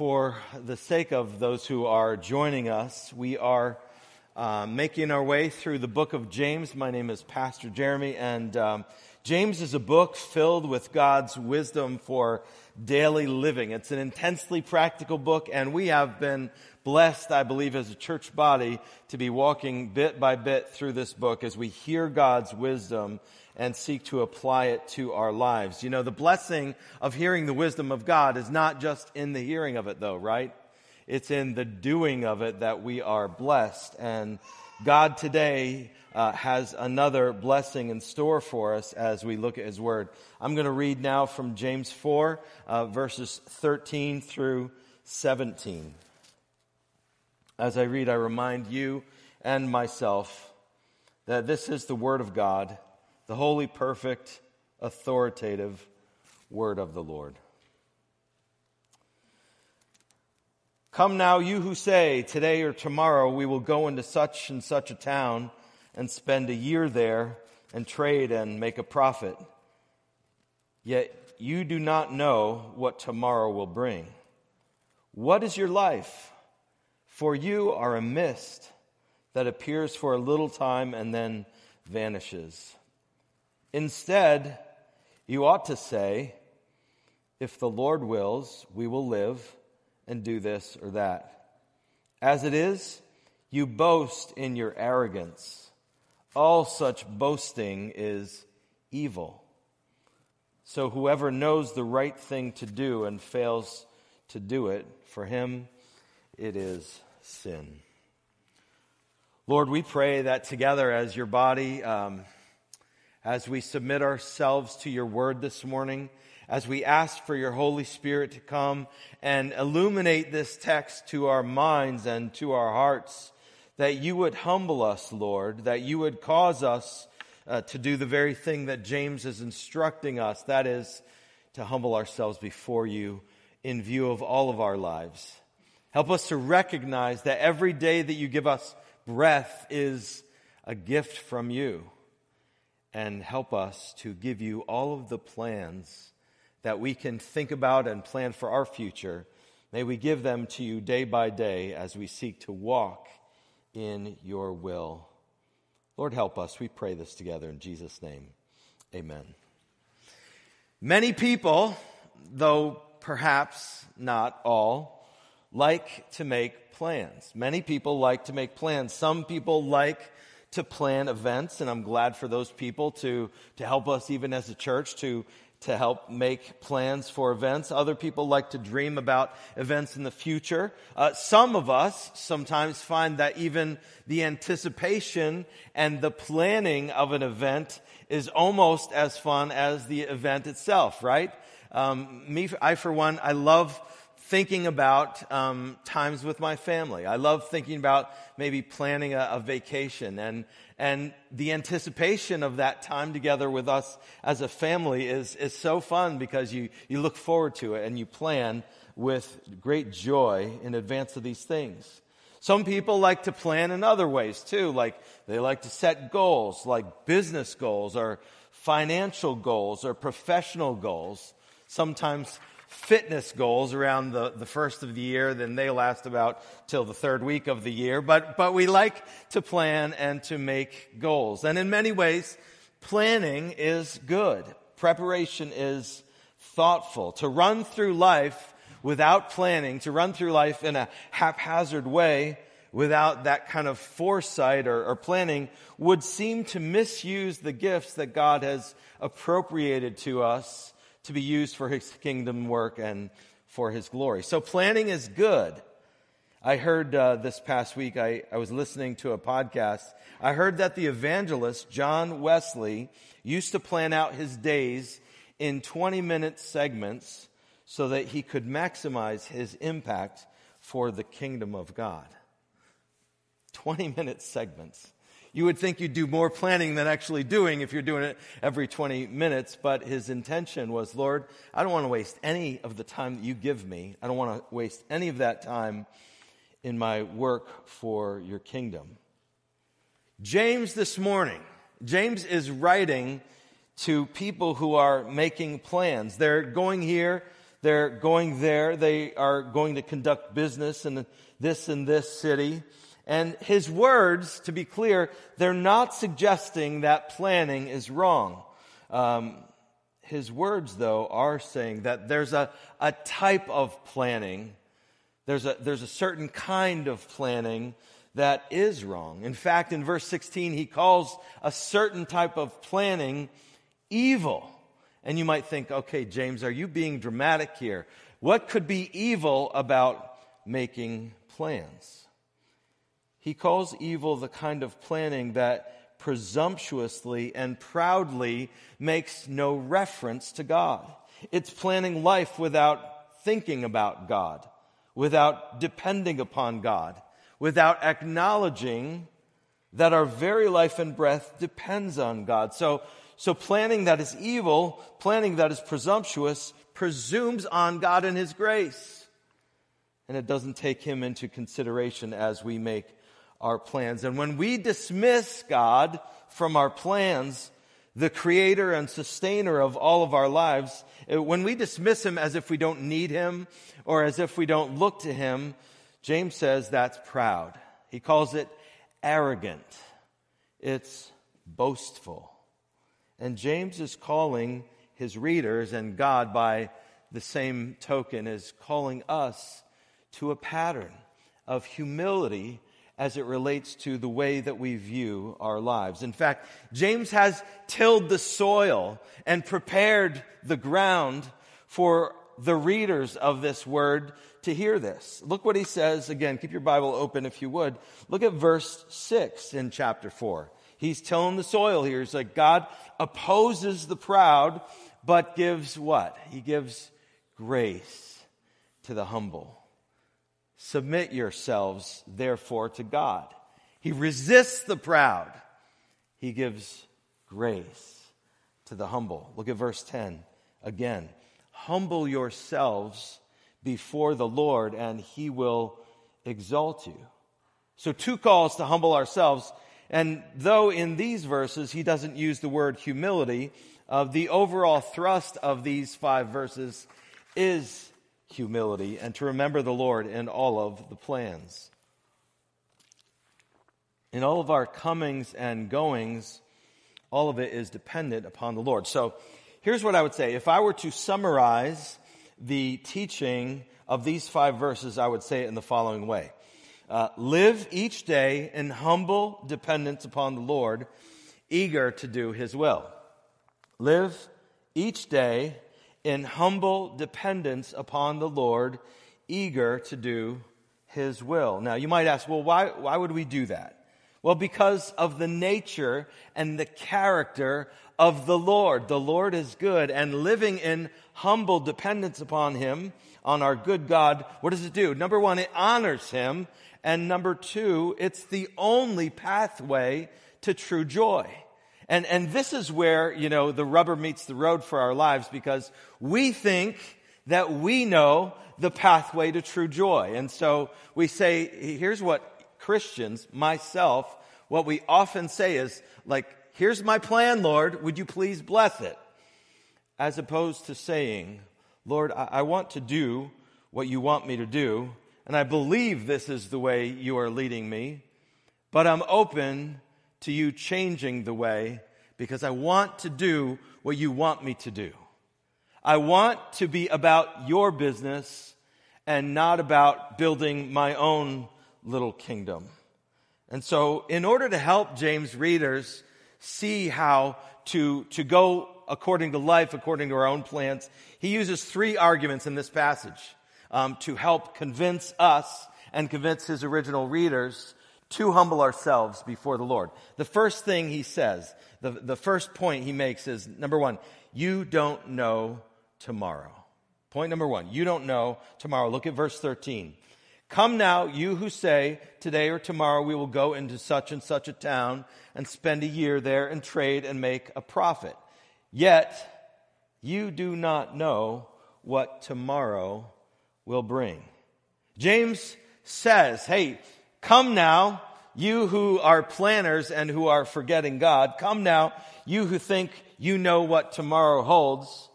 for the sake of those who are joining us, we are uh, making our way through the book of James. My name is Pastor Jeremy, and um, James is a book filled with God's wisdom for daily living. It's an intensely practical book, and we have been blessed, I believe, as a church body to be walking bit by bit through this book as we hear God's wisdom and seek to apply it to our lives. You know, the blessing of hearing the wisdom of God is not just in the hearing of it, though, right? It's in the doing of it that we are blessed. And God today uh, has another blessing in store for us as we look at His Word. I'm going to read now from James 4, uh, verses 13 through 17. As I read, I remind you and myself that this is the Word of God the holy, perfect, authoritative word of the Lord. Come now, you who say, today or tomorrow we will go into such and such a town and spend a year there and trade and make a profit. Yet you do not know what tomorrow will bring. What is your life? For you are a mist that appears for a little time and then vanishes. Instead, you ought to say, if the Lord wills, we will live and do this or that. As it is, you boast in your arrogance. All such boasting is evil. So whoever knows the right thing to do and fails to do it, for him it is sin. Lord, we pray that together as your body, um, as we submit ourselves to your word this morning, as we ask for your Holy Spirit to come and illuminate this text to our minds and to our hearts, that you would humble us, Lord, that you would cause us uh, to do the very thing that James is instructing us, that is, to humble ourselves before you in view of all of our lives. Help us to recognize that every day that you give us breath is a gift from you and help us to give you all of the plans that we can think about and plan for our future. May we give them to you day by day as we seek to walk in your will. Lord, help us. We pray this together in Jesus' name. Amen. Many people, though perhaps not all, like to make plans. Many people like to make plans. Some people like to plan events, and I'm glad for those people to, to help us, even as a church, to, to help make plans for events. Other people like to dream about events in the future. Uh, some of us sometimes find that even the anticipation and the planning of an event is almost as fun as the event itself, right? Um, me, I for one, I love thinking about um, times with my family. I love thinking about maybe planning a, a, vacation and and the anticipation of that time together with us as a family is is so fun because you you look forward to it and you plan with great joy in advance of these things. Some people like to plan in other ways too, like they like to set goals, like business goals or financial goals or professional goals. Sometimes fitness goals around the, the first of the year, then they last about till the third week of the year. But, but we like to plan and to make goals. And in many ways, planning is good. Preparation is thoughtful. To run through life without planning, to run through life in a haphazard way, without that kind of foresight or, or, planning would seem to misuse the gifts that God has appropriated to us to be used for his kingdom work and for his glory. So planning is good. I heard uh, this past week, I, I was listening to a podcast. I heard that the evangelist, John Wesley, used to plan out his days in 20 minute segments so that he could maximize his impact for the kingdom of God. 20 minute segments. You would think you'd do more planning than actually doing if you're doing it every 20 minutes, but his intention was, Lord, I don't want to waste any of the time that you give me. I don't want to waste any of that time in my work for your kingdom. James this morning, James is writing to people who are making plans. They're going here They're going there. They are going to conduct business in this and this city. And his words, to be clear, they're not suggesting that planning is wrong. Um, his words, though, are saying that there's a, a type of planning, there's a, there's a certain kind of planning that is wrong. In fact, in verse 16, he calls a certain type of planning evil. And you might think, okay, James, are you being dramatic here? What could be evil about making plans? He calls evil the kind of planning that presumptuously and proudly makes no reference to God. It's planning life without thinking about God, without depending upon God, without acknowledging that our very life and breath depends on God. So, so planning that is evil, planning that is presumptuous, presumes on God and His grace. And it doesn't take Him into consideration as we make our plans. And when we dismiss God from our plans, the creator and sustainer of all of our lives, when we dismiss Him as if we don't need Him or as if we don't look to Him, James says that's proud. He calls it arrogant. It's boastful. And James is calling his readers and God by the same token is calling us to a pattern of humility as it relates to the way that we view our lives. In fact, James has tilled the soil and prepared the ground for the readers of this word to hear this. Look what he says again. Keep your Bible open if you would. Look at verse 6 in chapter 4. He's tilling the soil here. He's like, God opposes the proud, but gives what? He gives grace to the humble. Submit yourselves, therefore, to God. He resists the proud. He gives grace to the humble. Look at verse 10 again. Humble yourselves before the Lord, and he will exalt you. So, two calls to humble ourselves and though in these verses he doesn't use the word humility, uh, the overall thrust of these five verses is humility and to remember the Lord in all of the plans. In all of our comings and goings, all of it is dependent upon the Lord. So here's what I would say. If I were to summarize the teaching of these five verses, I would say it in the following way. Uh, live each day in humble dependence upon the Lord, eager to do his will. Live each day in humble dependence upon the Lord, eager to do his will. Now, you might ask, well, why, why would we do that? Well, because of the nature and the character of the Lord. The Lord is good, and living in humble dependence upon him, on our good God, what does it do? Number one, it honors him. And number two, it's the only pathway to true joy. And, and this is where, you know, the rubber meets the road for our lives because we think that we know the pathway to true joy. And so we say, here's what Christians, myself, what we often say is like, here's my plan, Lord. Would you please bless it? As opposed to saying, Lord, I, I want to do what you want me to do and I believe this is the way you are leading me, but I'm open to you changing the way because I want to do what you want me to do. I want to be about your business and not about building my own little kingdom. And so, in order to help James readers see how to, to go according to life, according to our own plans, he uses three arguments in this passage um, to help convince us and convince his original readers to humble ourselves before the Lord. The first thing he says, the, the first point he makes is number one, you don't know tomorrow. Point number one, you don't know tomorrow. Look at verse 13. Come now, you who say, today or tomorrow we will go into such and such a town and spend a year there and trade and make a profit. Yet you do not know what tomorrow will bring. James says, hey, come now, you who are planners and who are forgetting God. Come now, you who think you know what tomorrow holds.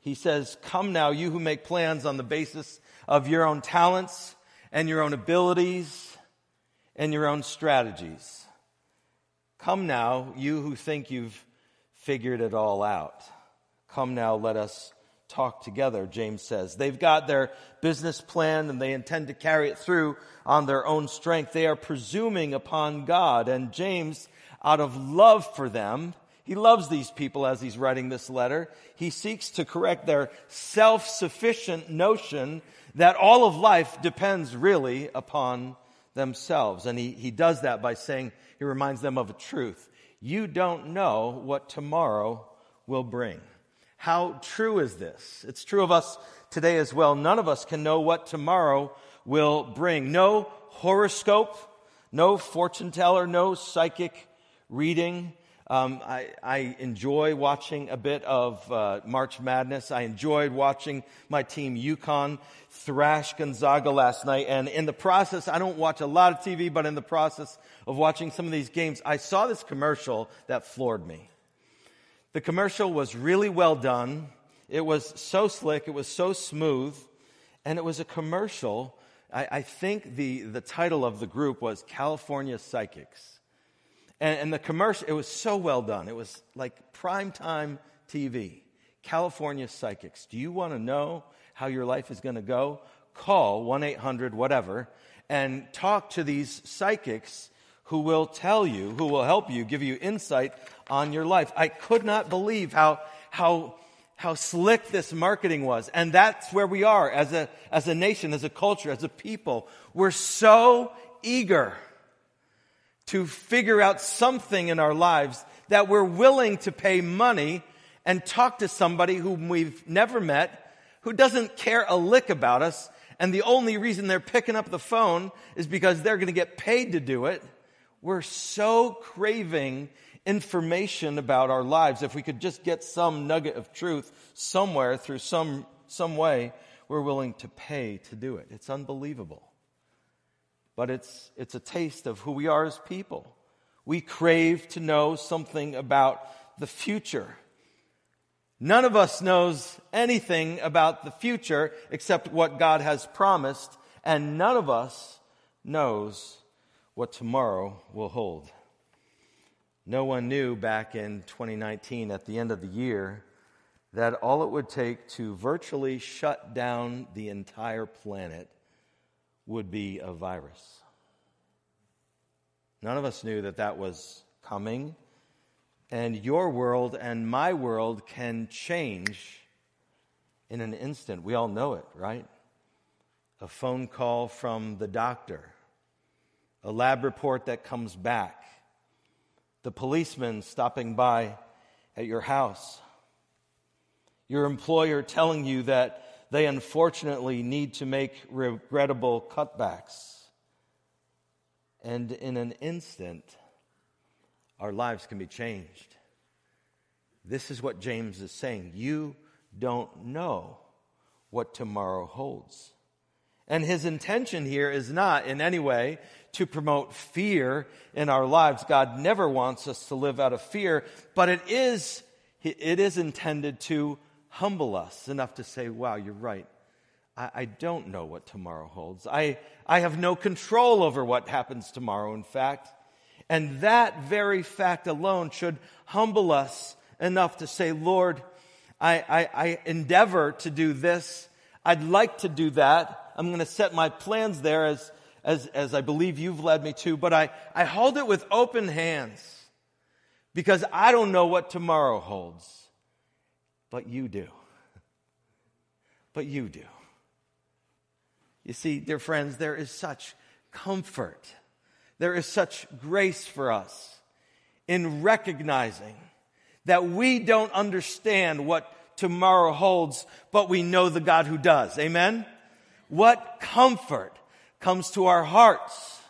He says, Come now, you who make plans on the basis of your own talents and your own abilities and your own strategies. Come now, you who think you've figured it all out. Come now, let us talk together, James says. They've got their business plan and they intend to carry it through on their own strength. They are presuming upon God. And James, out of love for them, he loves these people as he's writing this letter. He seeks to correct their self-sufficient notion that all of life depends really upon themselves. And he, he does that by saying, he reminds them of a truth. You don't know what tomorrow will bring. How true is this? It's true of us today as well. None of us can know what tomorrow will bring. No horoscope, no fortune teller, no psychic reading. Um, I, I, enjoy watching a bit of uh, March Madness. I enjoyed watching my team UConn thrash Gonzaga last night. And in the process, I don't watch a lot of TV, but in the process of watching some of these games, I saw this commercial that floored me. The commercial was really well done. It was so slick. It was so smooth. And it was a commercial. I, I think the, the title of the group was California Psychics. And, and the commercial, it was so well done. It was like primetime TV. California Psychics. Do you want to know how your life is going to go? Call 1 800 whatever and talk to these psychics who will tell you, who will help you, give you insight on your life. I could not believe how, how, how slick this marketing was. And that's where we are as a, as a nation, as a culture, as a people. We're so eager to figure out something in our lives that we're willing to pay money and talk to somebody whom we've never met, who doesn't care a lick about us, and the only reason they're picking up the phone is because they're going to get paid to do it. We're so craving information about our lives. If we could just get some nugget of truth somewhere through some, some way, we're willing to pay to do it. It's unbelievable. But it's, it's a taste of who we are as people. We crave to know something about the future. None of us knows anything about the future except what God has promised, and none of us knows what tomorrow will hold. No one knew back in 2019 at the end of the year that all it would take to virtually shut down the entire planet would be a virus. None of us knew that that was coming. And your world and my world can change in an instant. We all know it, right? A phone call from the doctor a lab report that comes back, the policeman stopping by at your house, your employer telling you that they unfortunately need to make regrettable cutbacks. And in an instant, our lives can be changed. This is what James is saying. You don't know what tomorrow holds. And his intention here is not in any way to promote fear in our lives. God never wants us to live out of fear, but it is, it is intended to humble us enough to say, wow, you're right. I, I don't know what tomorrow holds. I, I have no control over what happens tomorrow, in fact. And that very fact alone should humble us enough to say, Lord, I, I, I endeavor to do this. I'd like to do that. I'm going to set my plans there as, as, as I believe you've led me to, but I, I hold it with open hands because I don't know what tomorrow holds, but you do. But you do. You see, dear friends, there is such comfort. There is such grace for us in recognizing that we don't understand what tomorrow holds, but we know the God who does. Amen? What comfort comes to our hearts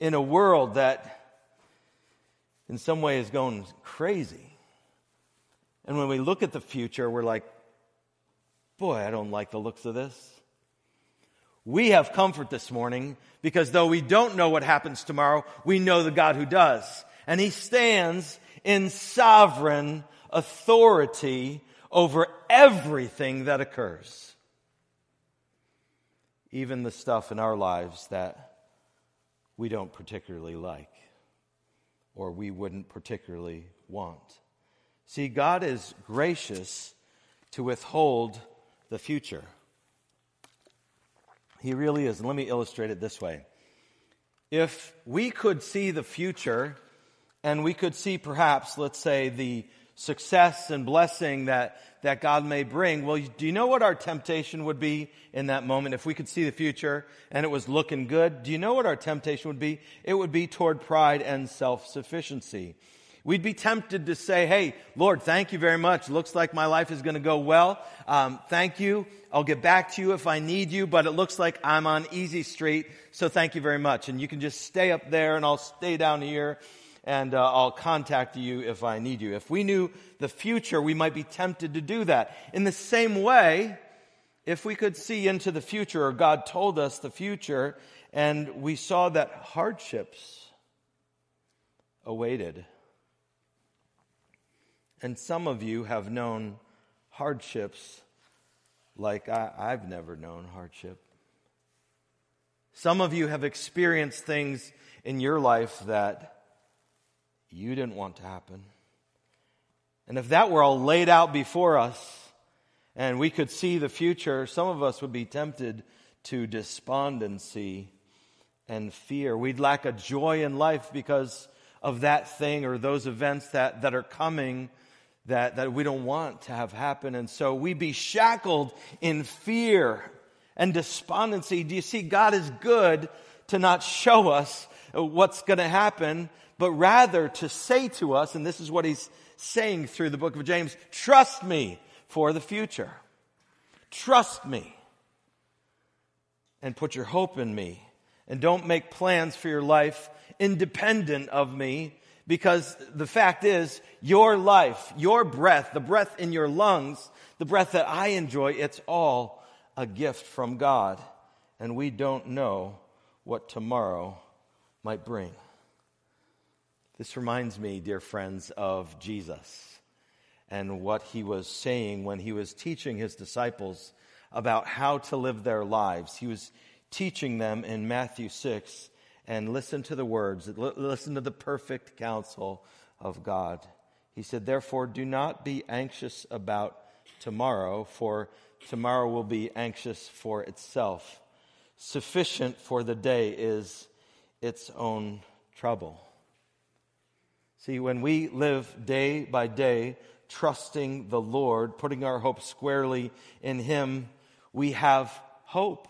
in a world that in some way is going crazy. And when we look at the future, we're like, boy, I don't like the looks of this. We have comfort this morning because though we don't know what happens tomorrow, we know the God who does. And He stands in sovereign authority over everything that occurs. Even the stuff in our lives that we don't particularly like or we wouldn't particularly want. See, God is gracious to withhold the future. He really is. let me illustrate it this way. If we could see the future and we could see perhaps, let's say, the success and blessing that, that God may bring. Well, do you know what our temptation would be in that moment? If we could see the future and it was looking good, do you know what our temptation would be? It would be toward pride and self-sufficiency. We'd be tempted to say, Hey, Lord, thank you very much. Looks like my life is going to go well. Um, thank you. I'll get back to you if I need you, but it looks like I'm on easy street. So thank you very much. And you can just stay up there and I'll stay down here and uh, I'll contact you if I need you. If we knew the future, we might be tempted to do that. In the same way, if we could see into the future, or God told us the future, and we saw that hardships awaited. And some of you have known hardships like I, have never known hardship. Some of you have experienced things in your life that you didn't want to happen. And if that were all laid out before us and we could see the future, some of us would be tempted to despondency and fear. We'd lack a joy in life because of that thing or those events that, that are coming that, that we don't want to have happen. And so we'd be shackled in fear and despondency. Do you see? God is good to not show us what's going to happen, but rather to say to us, and this is what he's saying through the book of James, trust me for the future. Trust me. And put your hope in me. And don't make plans for your life independent of me because the fact is, your life, your breath, the breath in your lungs, the breath that I enjoy, it's all a gift from God. And we don't know what tomorrow might bring. This reminds me, dear friends, of Jesus and what he was saying when he was teaching his disciples about how to live their lives. He was teaching them in Matthew 6 and listen to the words, listen to the perfect counsel of God. He said, Therefore, do not be anxious about tomorrow, for tomorrow will be anxious for itself. Sufficient for the day is its own trouble. See, when we live day by day, trusting the Lord, putting our hope squarely in Him, we have hope.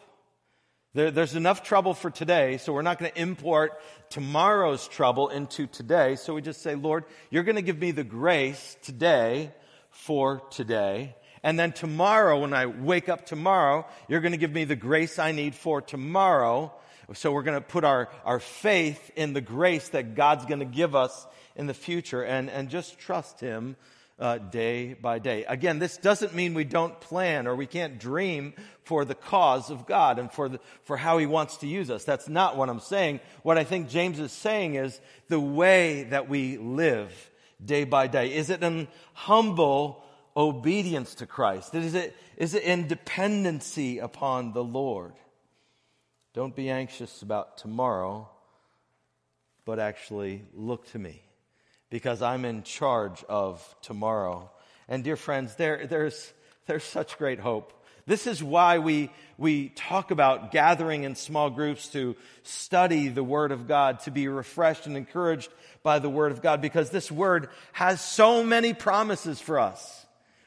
There, there's enough trouble for today, so we're not going to import tomorrow's trouble into today. So we just say, Lord, you're going to give me the grace today for today. And then tomorrow, when I wake up tomorrow, you're going to give me the grace I need for tomorrow. So we're going to put our, our faith in the grace that God's going to give us in the future and, and just trust Him uh, day by day. Again, this doesn't mean we don't plan or we can't dream for the cause of God and for, the, for how He wants to use us. That's not what I'm saying. What I think James is saying is the way that we live day by day. Is it an humble obedience to Christ? Is it, is it in dependency upon the Lord? Don't be anxious about tomorrow, but actually look to me because I'm in charge of tomorrow. And dear friends, there, there's, there's such great hope. This is why we, we talk about gathering in small groups to study the Word of God, to be refreshed and encouraged by the Word of God, because this Word has so many promises for us.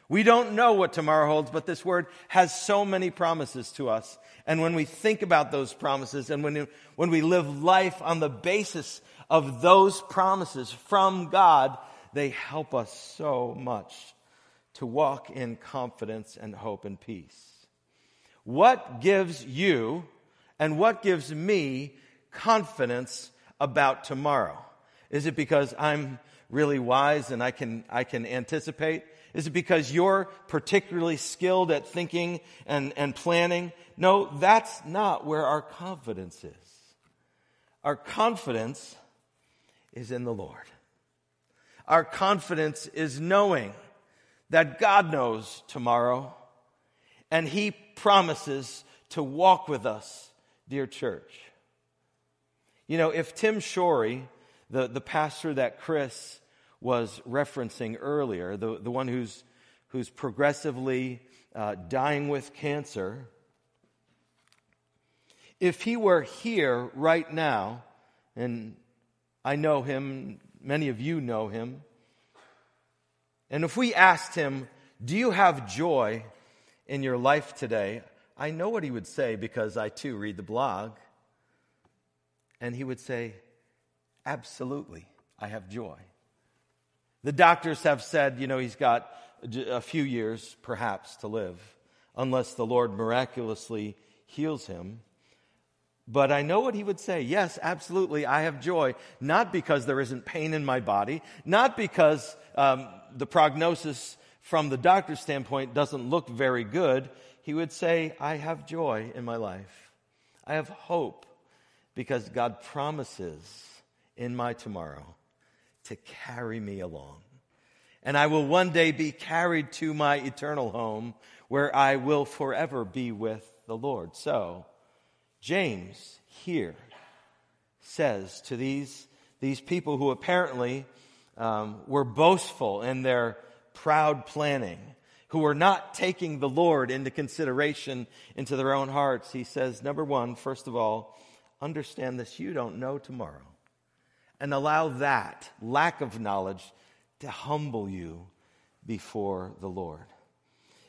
We don't know what tomorrow holds, but this Word has so many promises to us. And when we think about those promises and when, when we live life on the basis of those promises from God, they help us so much to walk in confidence and hope and peace. What gives you and what gives me confidence about tomorrow? Is it because I'm really wise and I can, I can anticipate? Is it because you're particularly skilled at thinking and, and planning? No, that's not where our confidence is. Our confidence is in the Lord. Our confidence is knowing that God knows tomorrow, and He promises to walk with us, dear church. You know, if Tim Shorey, the, the pastor that Chris was referencing earlier, the, the one who's, who's progressively uh, dying with cancer, if he were here right now, and I know him, many of you know him, and if we asked him, Do you have joy in your life today? I know what he would say because I too read the blog. And he would say, Absolutely, I have joy. The doctors have said, you know, he's got a few years perhaps to live, unless the Lord miraculously heals him. But I know what he would say. Yes, absolutely, I have joy. Not because there isn't pain in my body, not because um, the prognosis from the doctor's standpoint doesn't look very good. He would say, I have joy in my life. I have hope because God promises in my tomorrow to carry me along. And I will one day be carried to my eternal home where I will forever be with the Lord. So, James here says to these, these people who apparently um, were boastful in their proud planning, who were not taking the Lord into consideration into their own hearts, he says, number one, first of all, understand this you don't know tomorrow and allow that lack of knowledge to humble you before the Lord.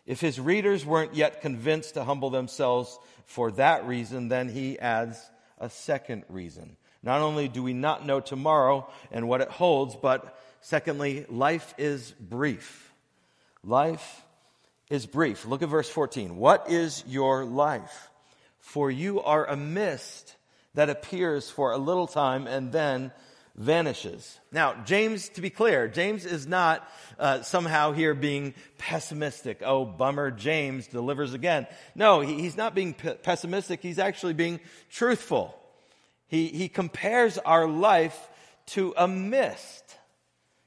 If his readers weren't yet convinced to humble themselves for that reason, then he adds a second reason. Not only do we not know tomorrow and what it holds, but secondly, life is brief. Life is brief. Look at verse 14. What is your life? For you are a mist that appears for a little time and then vanishes. Now, James, to be clear, James is not uh, somehow here being pessimistic. Oh, bummer, James delivers again. No, he, he's not being p- pessimistic. He's actually being truthful. He, he compares our life to a mist.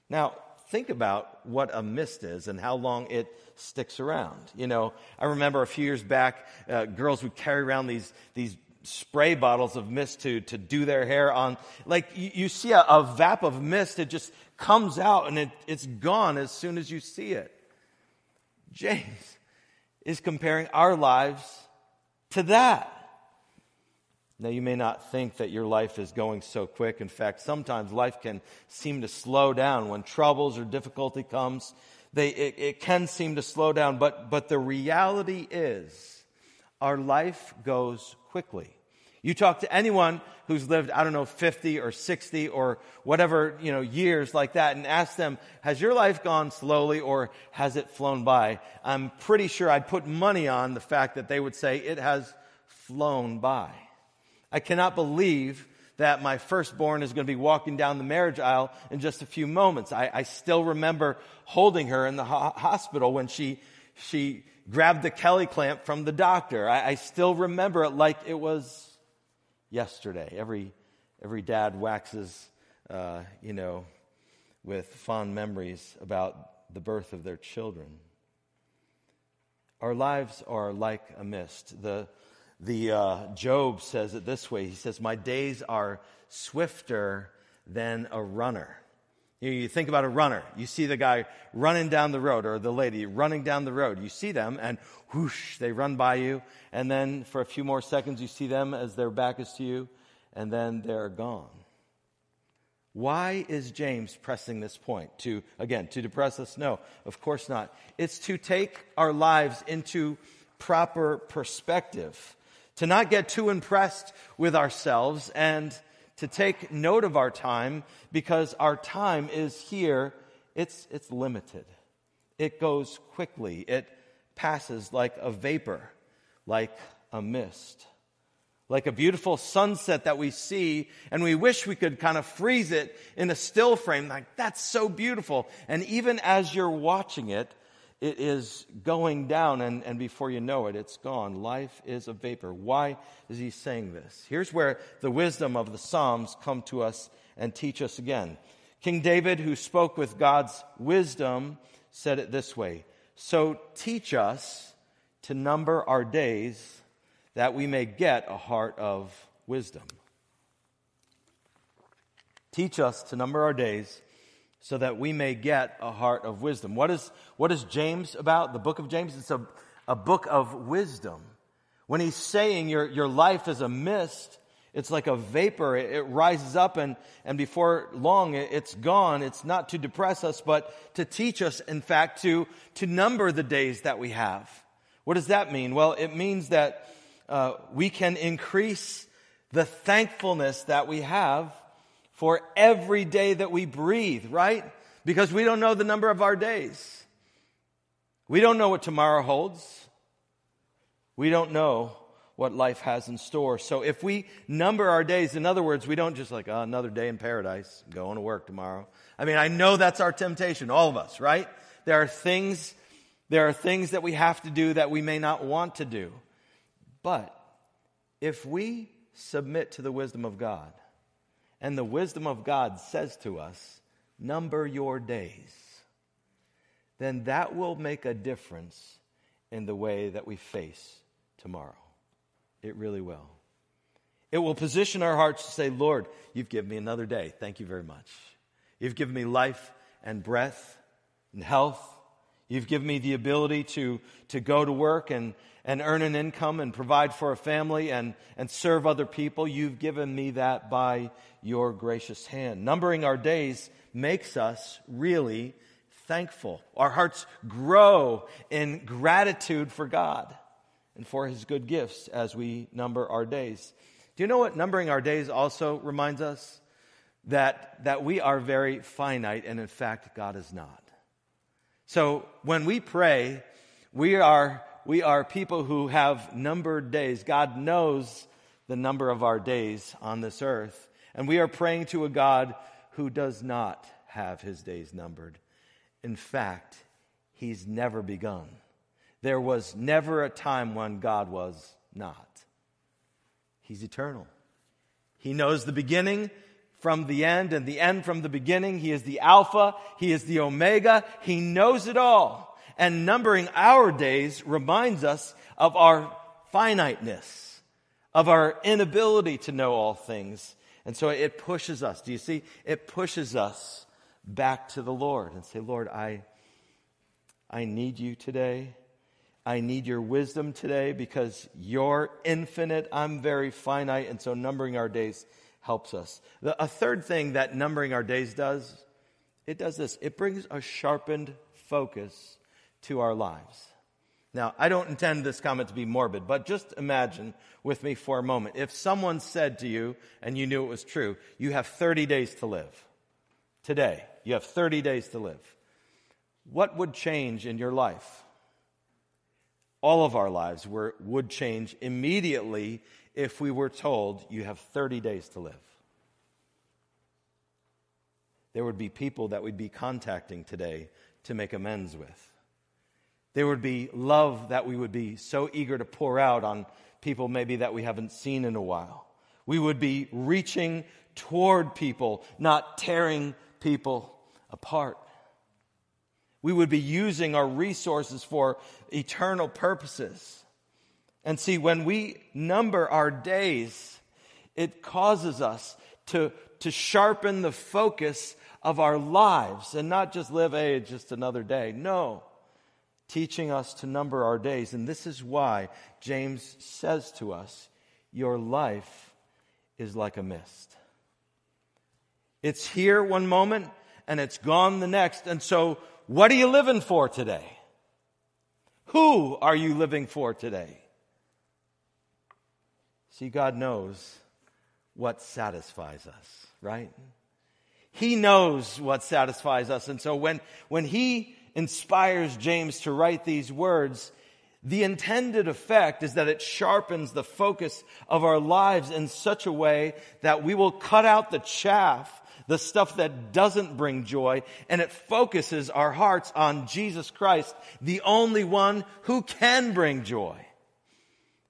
Now, think about what a mist is and how long it sticks around. You know, I remember a few years back, uh, girls would carry around these, these spray bottles of mist to, to do their hair on. Like you, you see a, a, vap of mist, it just comes out and it, it's gone as soon as you see it. James is comparing our lives to that. Now, you may not think that your life is going so quick. In fact, sometimes life can seem to slow down when troubles or difficulty comes. They, it, it can seem to slow down, but, but the reality is our life goes quickly. You talk to anyone who's lived, I don't know, 50 or 60 or whatever, you know, years like that and ask them, has your life gone slowly or has it flown by? I'm pretty sure I'd put money on the fact that they would say it has flown by. I cannot believe that my firstborn is going to be walking down the marriage aisle in just a few moments. I, I still remember holding her in the ho- hospital when she, she grabbed the Kelly clamp from the doctor. I, I still remember it like it was yesterday. Every, every dad waxes, uh, you know, with fond memories about the birth of their children. Our lives are like a mist. The, the uh, Job says it this way. He says, "My days are swifter than a runner." You, you think about a runner. You see the guy running down the road or the lady running down the road. You see them and whoosh, they run by you. And then for a few more seconds, you see them as their back is to you and then they're gone. Why is James pressing this point? To, again, to depress us? No, of course not. It's to take our lives into proper perspective, to not get too impressed with ourselves and to take note of our time because our time is here. It's, it's limited. It goes quickly. It passes like a vapor, like a mist, like a beautiful sunset that we see and we wish we could kind of freeze it in a still frame. Like, that's so beautiful. And even as you're watching it, it is going down, and, and before you know it, it's gone. Life is a vapor. Why is he saying this? Here's where the wisdom of the Psalms come to us and teach us again. King David, who spoke with God's wisdom, said it this way So teach us to number our days that we may get a heart of wisdom. Teach us to number our days so that we may get a heart of wisdom. What is, what is James about? The book of James? It's a, a book of wisdom. When he's saying your, your life is a mist, it's like a vapor. It, it rises up and, and before long it, it's gone. It's not to depress us, but to teach us, in fact, to, to number the days that we have. What does that mean? Well, it means that uh, we can increase the thankfulness that we have for every day that we breathe, right? Because we don't know the number of our days. We don't know what tomorrow holds. We don't know what life has in store. So if we number our days, in other words, we don't just like, oh, another day in paradise, going to work tomorrow. I mean, I know that's our temptation, all of us, right? There are things, there are things that we have to do that we may not want to do. But if we submit to the wisdom of God, and the wisdom of God says to us, number your days, then that will make a difference in the way that we face tomorrow. It really will. It will position our hearts to say, Lord, you've given me another day. Thank you very much. You've given me life and breath and health. You've given me the ability to, to go to work and, and earn an income and provide for a family and, and serve other people. You've given me that by your gracious hand. Numbering our days makes us really thankful. Our hearts grow in gratitude for God and for his good gifts as we number our days. Do you know what numbering our days also reminds us? That, that we are very finite, and in fact, God is not. So when we pray, we are we are people who have numbered days. God knows the number of our days on this earth. And we are praying to a God who does not have his days numbered. In fact, he's never begun. There was never a time when God was not. He's eternal. He knows the beginning from the end and the end from the beginning. He is the Alpha. He is the Omega. He knows it all. And numbering our days reminds us of our finiteness, of our inability to know all things. And so it pushes us. Do you see? It pushes us back to the Lord and say, Lord, I, I need you today. I need your wisdom today because you're infinite. I'm very finite. And so numbering our days helps us. The, a third thing that numbering our days does, it does this. It brings a sharpened focus to our lives. Now, I don't intend this comment to be morbid, but just imagine with me for a moment. If someone said to you, and you knew it was true, you have 30 days to live. Today, you have 30 days to live. What would change in your life? All of our lives were, would change immediately if we were told you have 30 days to live. There would be people that we'd be contacting today to make amends with. There would be love that we would be so eager to pour out on people maybe that we haven't seen in a while. We would be reaching toward people, not tearing people apart. We would be using our resources for eternal purposes. And see, when we number our days, it causes us to, to sharpen the focus of our lives and not just live, hey, just another day. No teaching us to number our days. And this is why James says to us, Your life is like a mist. It's here one moment and it's gone the next. And so, what are you living for today? Who are you living for today? See, God knows what satisfies us, right? He knows what satisfies us. And so when, when He inspires James to write these words, the intended effect is that it sharpens the focus of our lives in such a way that we will cut out the chaff, the stuff that doesn't bring joy, and it focuses our hearts on Jesus Christ, the only one who can bring joy.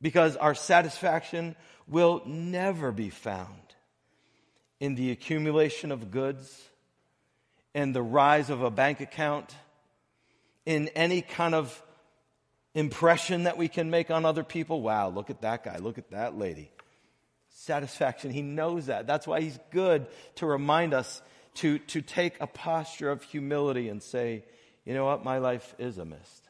Because our satisfaction will never be found in the accumulation of goods and the rise of a bank account in any kind of impression that we can make on other people. Wow, look at that guy, look at that lady. Satisfaction. He knows that. That's why he's good to remind us to, to take a posture of humility and say, you know what, my life is a mist.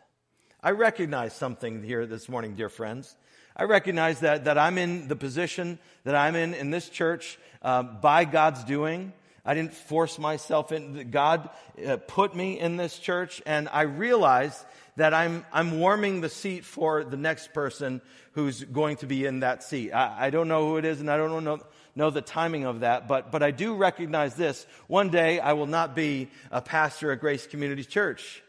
I recognize something here this morning, dear friends. I recognize that, that I'm in the position that I'm in in this church uh, by God's doing. I didn't force myself in. God uh, put me in this church, and I realize that I'm, I'm warming the seat for the next person who's going to be in that seat. I, I don't know who it is, and I don't know, know the timing of that, but, but I do recognize this. One day I will not be a pastor at Grace Community Church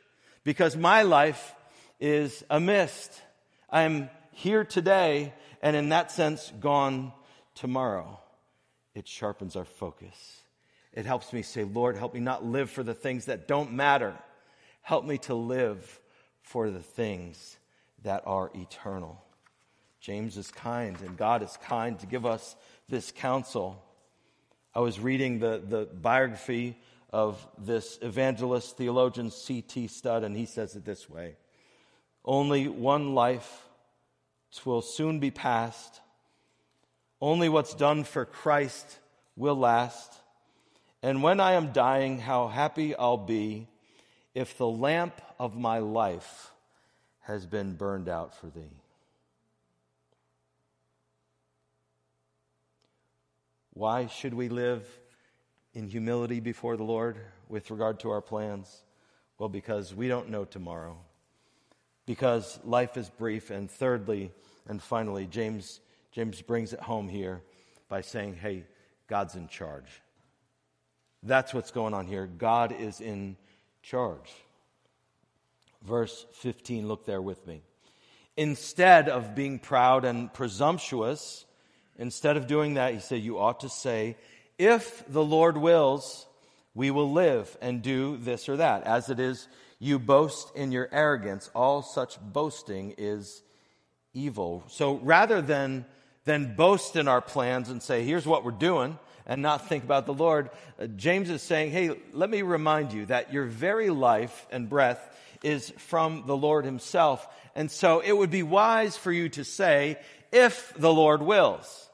because my life is a mist. I'm here today, and in that sense, gone tomorrow. It sharpens our focus. It helps me say, Lord, help me not live for the things that don't matter. Help me to live for the things that are eternal. James is kind, and God is kind to give us this counsel. I was reading the, the biography of this evangelist, theologian C.T. Studd, and he says it this way Only one life will soon be past. Only what's done for Christ will last. And when I am dying, how happy I'll be if the lamp of my life has been burned out for thee. Why should we live in humility before the Lord with regard to our plans? Well, because we don't know tomorrow. Because life is brief. And thirdly, and finally, James, James brings it home here by saying, hey, God's in charge. That's what's going on here. God is in charge. Verse 15, look there with me. Instead of being proud and presumptuous, instead of doing that, he said, You ought to say, If the Lord wills, we will live and do this or that. As it is, you boast in your arrogance. All such boasting is evil. So rather than, than boast in our plans and say, Here's what we're doing, and not think about the Lord. Uh, James is saying, hey, let me remind you that your very life and breath is from the Lord himself. And so it would be wise for you to say, if the Lord wills.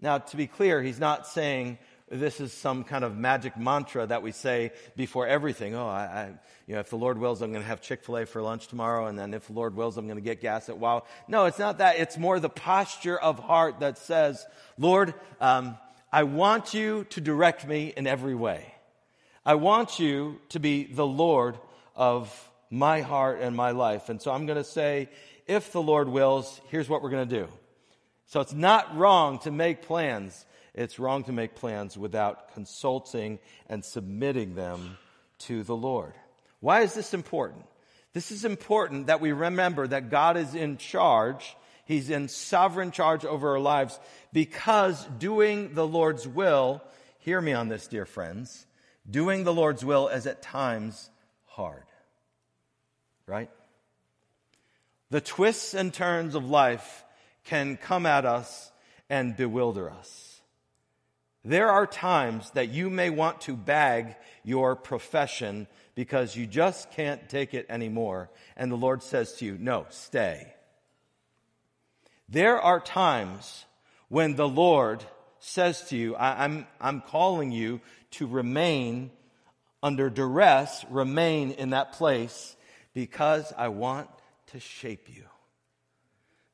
Now, to be clear, he's not saying this is some kind of magic mantra that we say before everything. Oh, I, I you know, if the Lord wills, I'm going to have Chick-fil-A for lunch tomorrow. And then if the Lord wills, I'm going to get gas at Wawa. No, it's not that. It's more the posture of heart that says, Lord, um, I want you to direct me in every way. I want you to be the Lord of my heart and my life. And so I'm going to say, if the Lord wills, here's what we're going to do. So it's not wrong to make plans. It's wrong to make plans without consulting and submitting them to the Lord. Why is this important? This is important that we remember that God is in charge He's in sovereign charge over our lives because doing the Lord's will, hear me on this, dear friends, doing the Lord's will is at times hard. Right? The twists and turns of life can come at us and bewilder us. There are times that you may want to bag your profession because you just can't take it anymore. And the Lord says to you, no, stay. There are times when the Lord says to you, I, am I'm, I'm calling you to remain under duress, remain in that place because I want to shape you,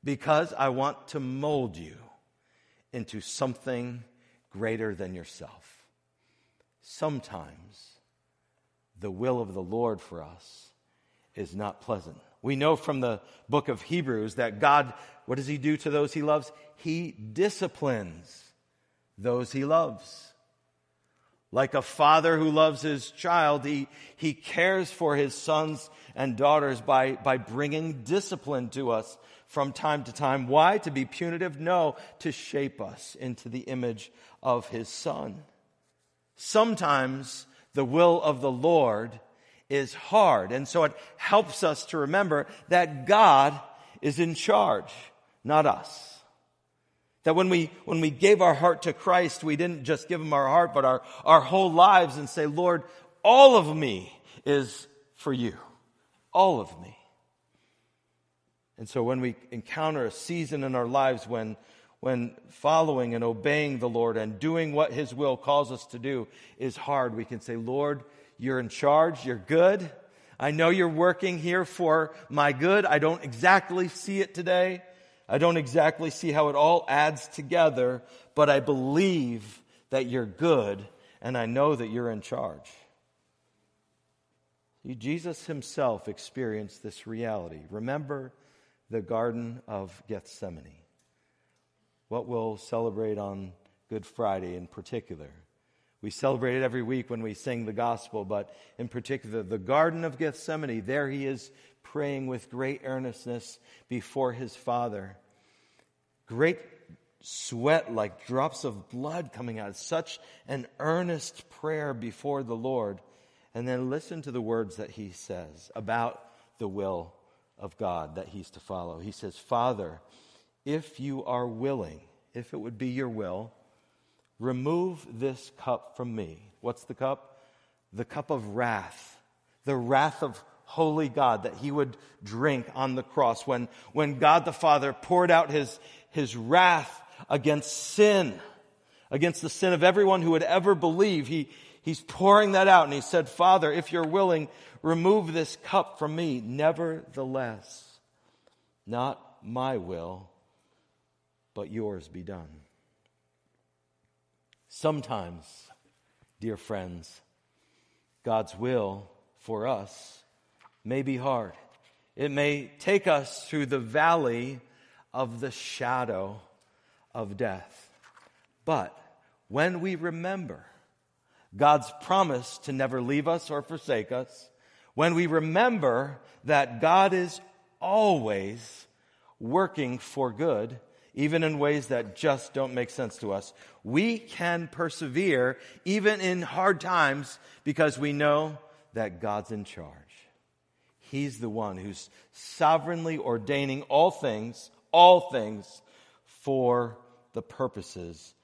because I want to mold you into something greater than yourself. Sometimes the will of the Lord for us is not pleasant. We know from the book of Hebrews that God, what does He do to those He loves? He disciplines those He loves. Like a father who loves his child, he, he cares for his sons and daughters by, by bringing discipline to us from time to time. Why? To be punitive? No, to shape us into the image of his son. Sometimes the will of the Lord is hard. And so it helps us to remember that God is in charge, not us. That when we, when we gave our heart to Christ, we didn't just give him our heart, but our, our whole lives and say, Lord, all of me is for you. all of me. And so when we encounter a season in our lives when, when following and obeying the Lord and doing what His will calls us to do is hard, we can say, Lord, you're in charge, you're good. I know you're working here for my good. I don't exactly see it today. I don't exactly see how it all adds together, but I believe that you're good and I know that you're in charge. Jesus himself experienced this reality. Remember the Garden of Gethsemane. What we'll celebrate on Good Friday in particular. We celebrate it every week when we sing the gospel, but in particular, the Garden of Gethsemane, there he is praying with great earnestness before his Father. Great sweat like drops of blood coming out. Such an earnest prayer before the Lord. And then listen to the words that he says about the will of God that he's to follow. He says, Father, if you are willing, if it would be your will, remove this cup from me. What's the cup? The cup of wrath, the wrath of holy God that he would drink on the cross when, when God the Father poured out his, his wrath against sin, against the sin of everyone who would ever believe. He, he's pouring that out and he said, Father, if you're willing, remove this cup from me. Nevertheless, not my will, but yours be done. Sometimes, dear friends, God's will for us may be hard. It may take us through the valley of the shadow of death. But when we remember God's promise to never leave us or forsake us, when we remember that God is always working for good, even in ways that just don't make sense to us, we can persevere even in hard times because we know that God's in charge. He's the one who's sovereignly ordaining all things, all things for the purposes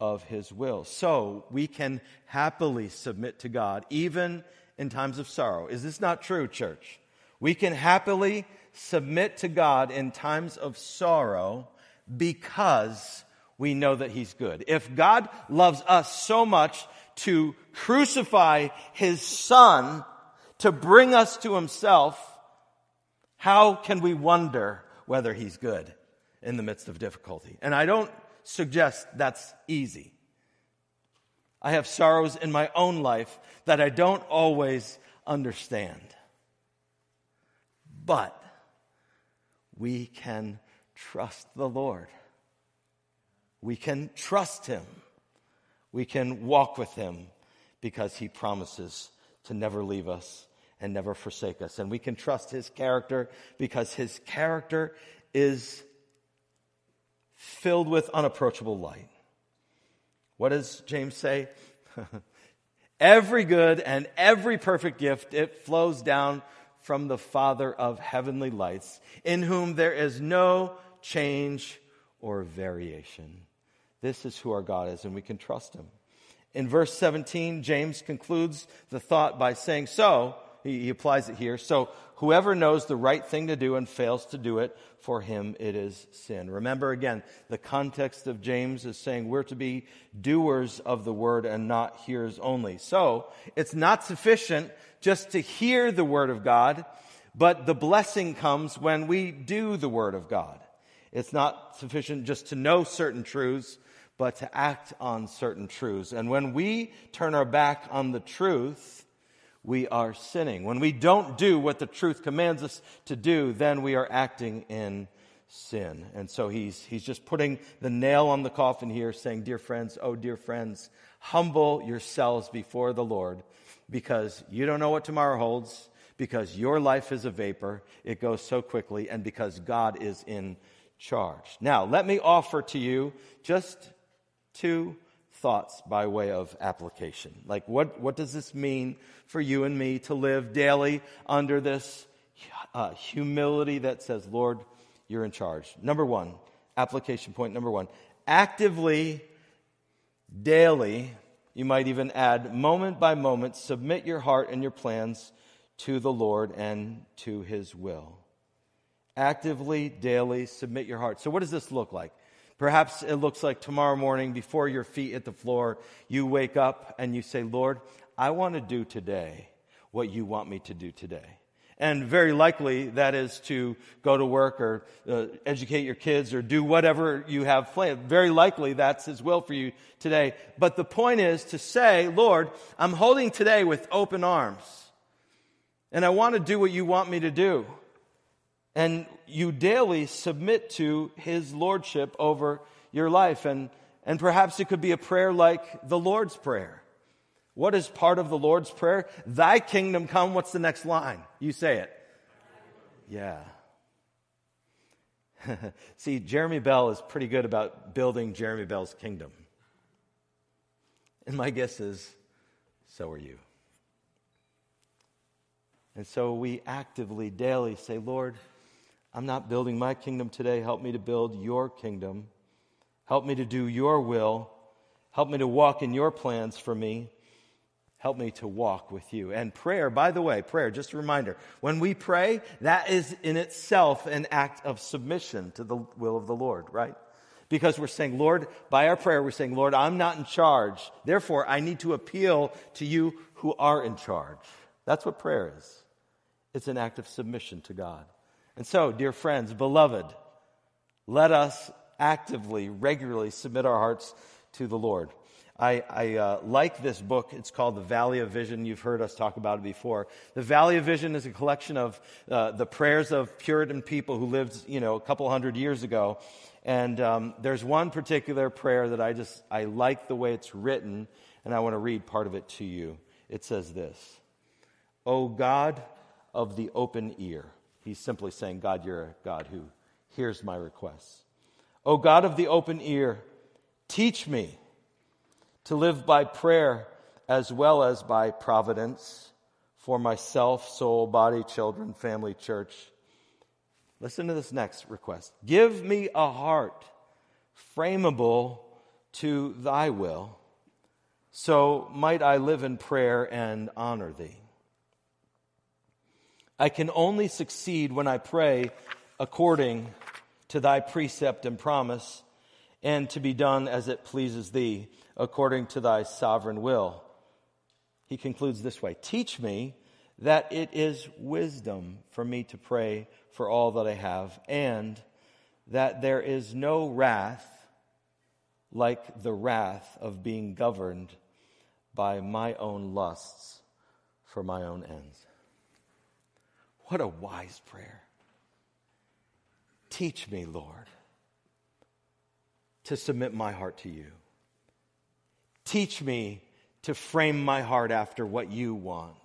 of His will. So we can happily submit to God, even in times of sorrow. Is this not true, church? We can happily submit to God in times of sorrow because we know that He's good. If God loves us so much to crucify His Son to bring us to Himself, how can we wonder whether He's good in the midst of difficulty? And I don't suggest that's easy. I have sorrows in my own life that I don't always understand. But we can trust the Lord. We can trust Him. We can walk with Him because He promises to never leave us and never forsake us. And we can trust His character because His character is filled with unapproachable light. What does James say? every good and every perfect gift, it flows down from the Father of heavenly lights, in whom there is no change or variation. This is who our God is, and we can trust him. In verse 17, James concludes the thought by saying, So, he, he applies it here, so whoever knows the right thing to do and fails to do it, for him it is sin. Remember again, the context of James is saying we're to be doers of the word and not hearers only. So, it's not sufficient just to hear the word of God, but the blessing comes when we do the word of God. It's not sufficient just to know certain truths, but to act on certain truths. And when we turn our back on the truth, we are sinning. When we don't do what the truth commands us to do, then we are acting in sin. And so he's, he's just putting the nail on the coffin here, saying, Dear friends, oh, dear friends, humble yourselves before the Lord because you don't know what tomorrow holds, because your life is a vapor, it goes so quickly, and because God is in charge. Now, let me offer to you just two thoughts by way of application. Like, what, what does this mean for you and me to live daily under this uh, humility that says, Lord, you're in charge? Number one, application point number one actively, daily, you might even add moment by moment, submit your heart and your plans to the Lord and to his will. Actively, daily submit your heart. So, what does this look like? Perhaps it looks like tomorrow morning before your feet hit the floor, you wake up and you say, Lord, I want to do today what you want me to do today. And very likely that is to go to work or uh, educate your kids or do whatever you have planned. Very likely that's His will for you today. But the point is to say, Lord, I'm holding today with open arms. And I want to do what you want me to do. And you daily submit to His Lordship over your life. And, and perhaps it could be a prayer like the Lord's Prayer. What is part of the Lord's Prayer? Thy kingdom come. What's the next line? You say it. Yeah. See, Jeremy Bell is pretty good about building Jeremy Bell's kingdom. And my guess is, so are you. And so we actively, daily say, Lord, I'm not building my kingdom today. Help me to build your kingdom. Help me to do your will. Help me to walk in your plans for me. Help me to walk with you. And prayer, by the way, prayer, just a reminder, when we pray, that is in itself an act of submission to the will of the Lord, right? Because we're saying, Lord, by our prayer, we're saying, Lord, I'm not in charge. Therefore, I need to appeal to you who are in charge. That's what prayer is. It's an act of submission to God. And so, dear friends, beloved, let us actively, regularly submit our hearts to the Lord. I, I uh, like this book. It's called The Valley of Vision. You've heard us talk about it before. The Valley of Vision is a collection of uh, the prayers of Puritan people who lived, you know, a couple hundred years ago. And um, there's one particular prayer that I just, I like the way it's written, and I want to read part of it to you. It says this O God of the open ear. He's simply saying, God, you're a God who hears my requests. O God of the open ear, teach me to live by prayer as well as by providence for myself, soul, body, children, family, church. Listen to this next request. Give me a heart frameable to thy will, so might I live in prayer and honor thee. I can only succeed when I pray according to thy precept and promise, and to be done as it pleases thee according to thy sovereign will. He concludes this way Teach me that it is wisdom for me to pray for all that I have, and that there is no wrath like the wrath of being governed by my own lusts for my own ends. What a wise prayer. Teach me, Lord, to submit my heart to you. Teach me to frame my heart after what you want.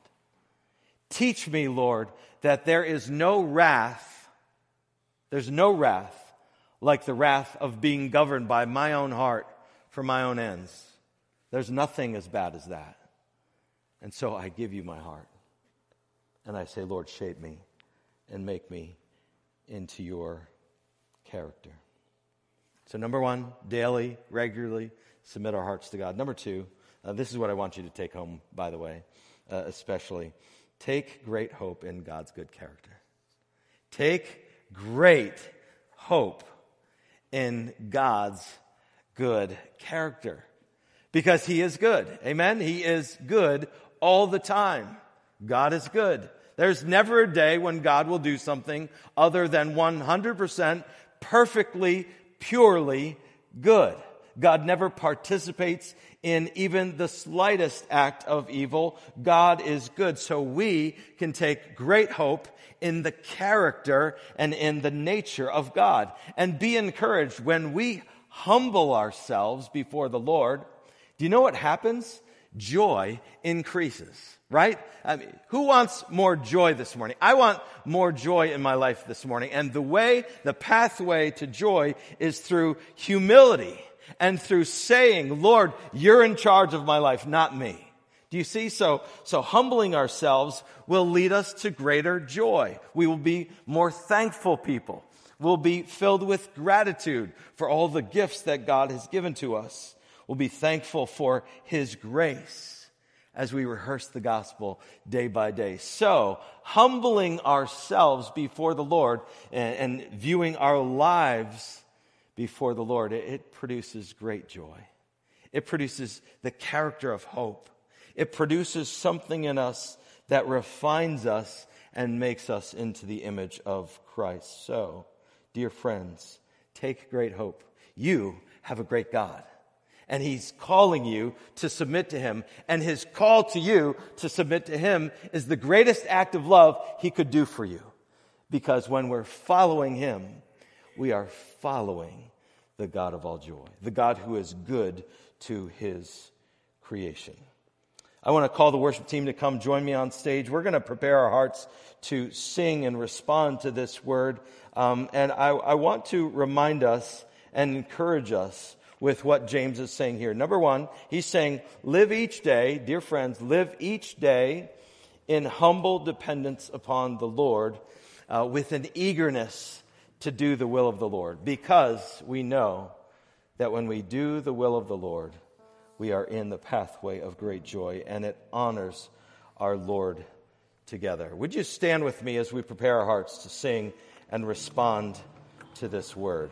Teach me, Lord, that there is no wrath, there's no wrath like the wrath of being governed by my own heart for my own ends. There's nothing as bad as that. And so I give you my heart. And I say, Lord, shape me and make me into your character. So, number one, daily, regularly submit our hearts to God. Number two, uh, this is what I want you to take home, by the way, uh, especially. Take great hope in God's good character. Take great hope in God's good character. Because He is good. Amen? He is good all the time. God is good. There's never a day when God will do something other than 100% perfectly, purely good. God never participates in even the slightest act of evil. God is good. So we can take great hope in the character and in the nature of God and be encouraged when we humble ourselves before the Lord. Do you know what happens? Joy increases, right? I mean, who wants more joy this morning? I want more joy in my life this morning. And the way, the pathway to joy is through humility and through saying, Lord, you're in charge of my life, not me. Do you see? So, so humbling ourselves will lead us to greater joy. We will be more thankful people. We'll be filled with gratitude for all the gifts that God has given to us. We'll be thankful for His grace. as we rehearse the gospel day by day. So, humbling ourselves before the Lord and, and viewing our lives before the Lord, it, it produces great joy. It produces the character of hope. It produces something in us that refines us and makes us into the image of Christ. So, dear friends, take great hope. You have a great God and he's calling you to submit to him. And his call to you to submit to him is the greatest act of love he could do for you. Because when we're following him, we are following the God of all joy, the God who is good to his creation. I want to call the worship team to come join me on stage. We're going to prepare our hearts to sing and respond to this word. Um, and I, I want to remind us and encourage us with what James is saying here. Number one, he's saying, live each day, dear friends, live each day in humble dependence upon the Lord uh, with an eagerness to do the will of the Lord because we know that when we do the will of the Lord, we are in the pathway of great joy and it honors our Lord together. Would you stand with me as we prepare our hearts to sing and respond to this word?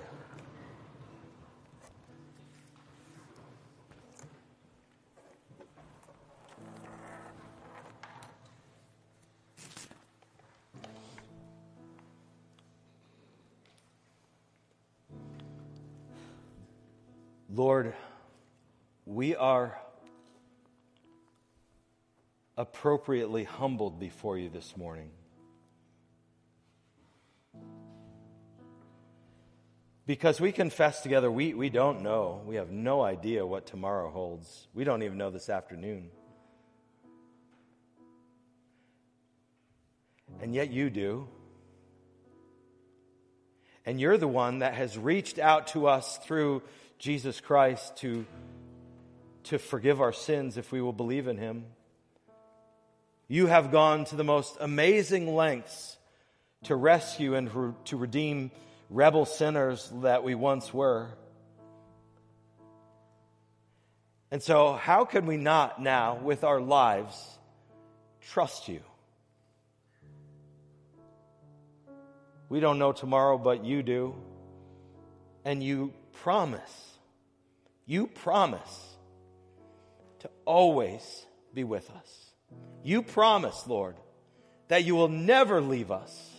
Lord, we are appropriately humbled before you this morning. Because we confess together, we, we don't know. We have no idea what tomorrow holds. We don't even know this afternoon. And yet you do. And you're the one that has reached out to us through Jesus Christ to, to forgive our sins if we will believe in him. You have gone to the most amazing lengths to rescue and to redeem rebel sinners that we once were. And so, how can we not now, with our lives, trust you? We don't know tomorrow, but you do. And you promise you promise to always be with us. You promise, Lord, that you will never leave us.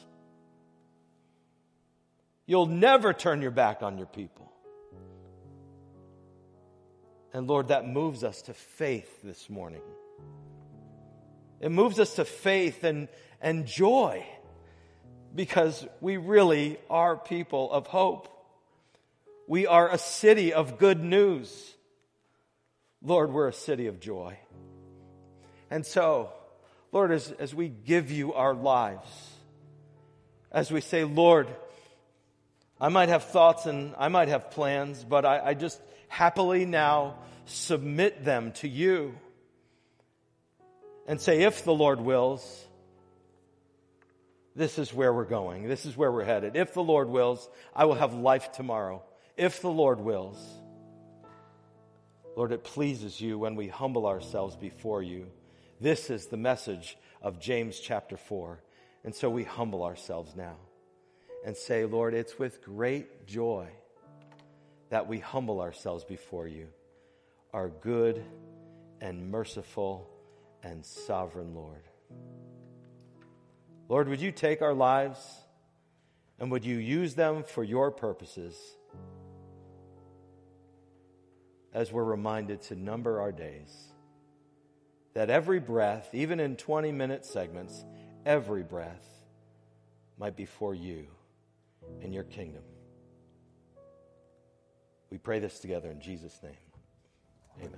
You'll never turn your back on your people. And Lord, that moves us to faith this morning. It moves us to faith and, and joy because we really are people of hope. We are a city of good news. Lord, we're a city of joy. And so, Lord, as, as we give you our lives, as we say, Lord, I might have thoughts and I might have plans, but I, I just happily now submit them to you and say, if the Lord wills, this is where we're going. This is where we're headed. If the Lord wills, I will have life tomorrow if the Lord wills. Lord, it pleases you when we humble ourselves before you. This is the message of James chapter 4. And so we humble ourselves now and say, Lord, it's with great joy that we humble ourselves before you, our good and merciful and sovereign Lord. Lord, would you take our lives and would you use them for your purposes? As we're reminded to number our days. That every breath, even in 20 minute segments, every breath might be for you and your kingdom. We pray this together in Jesus' name.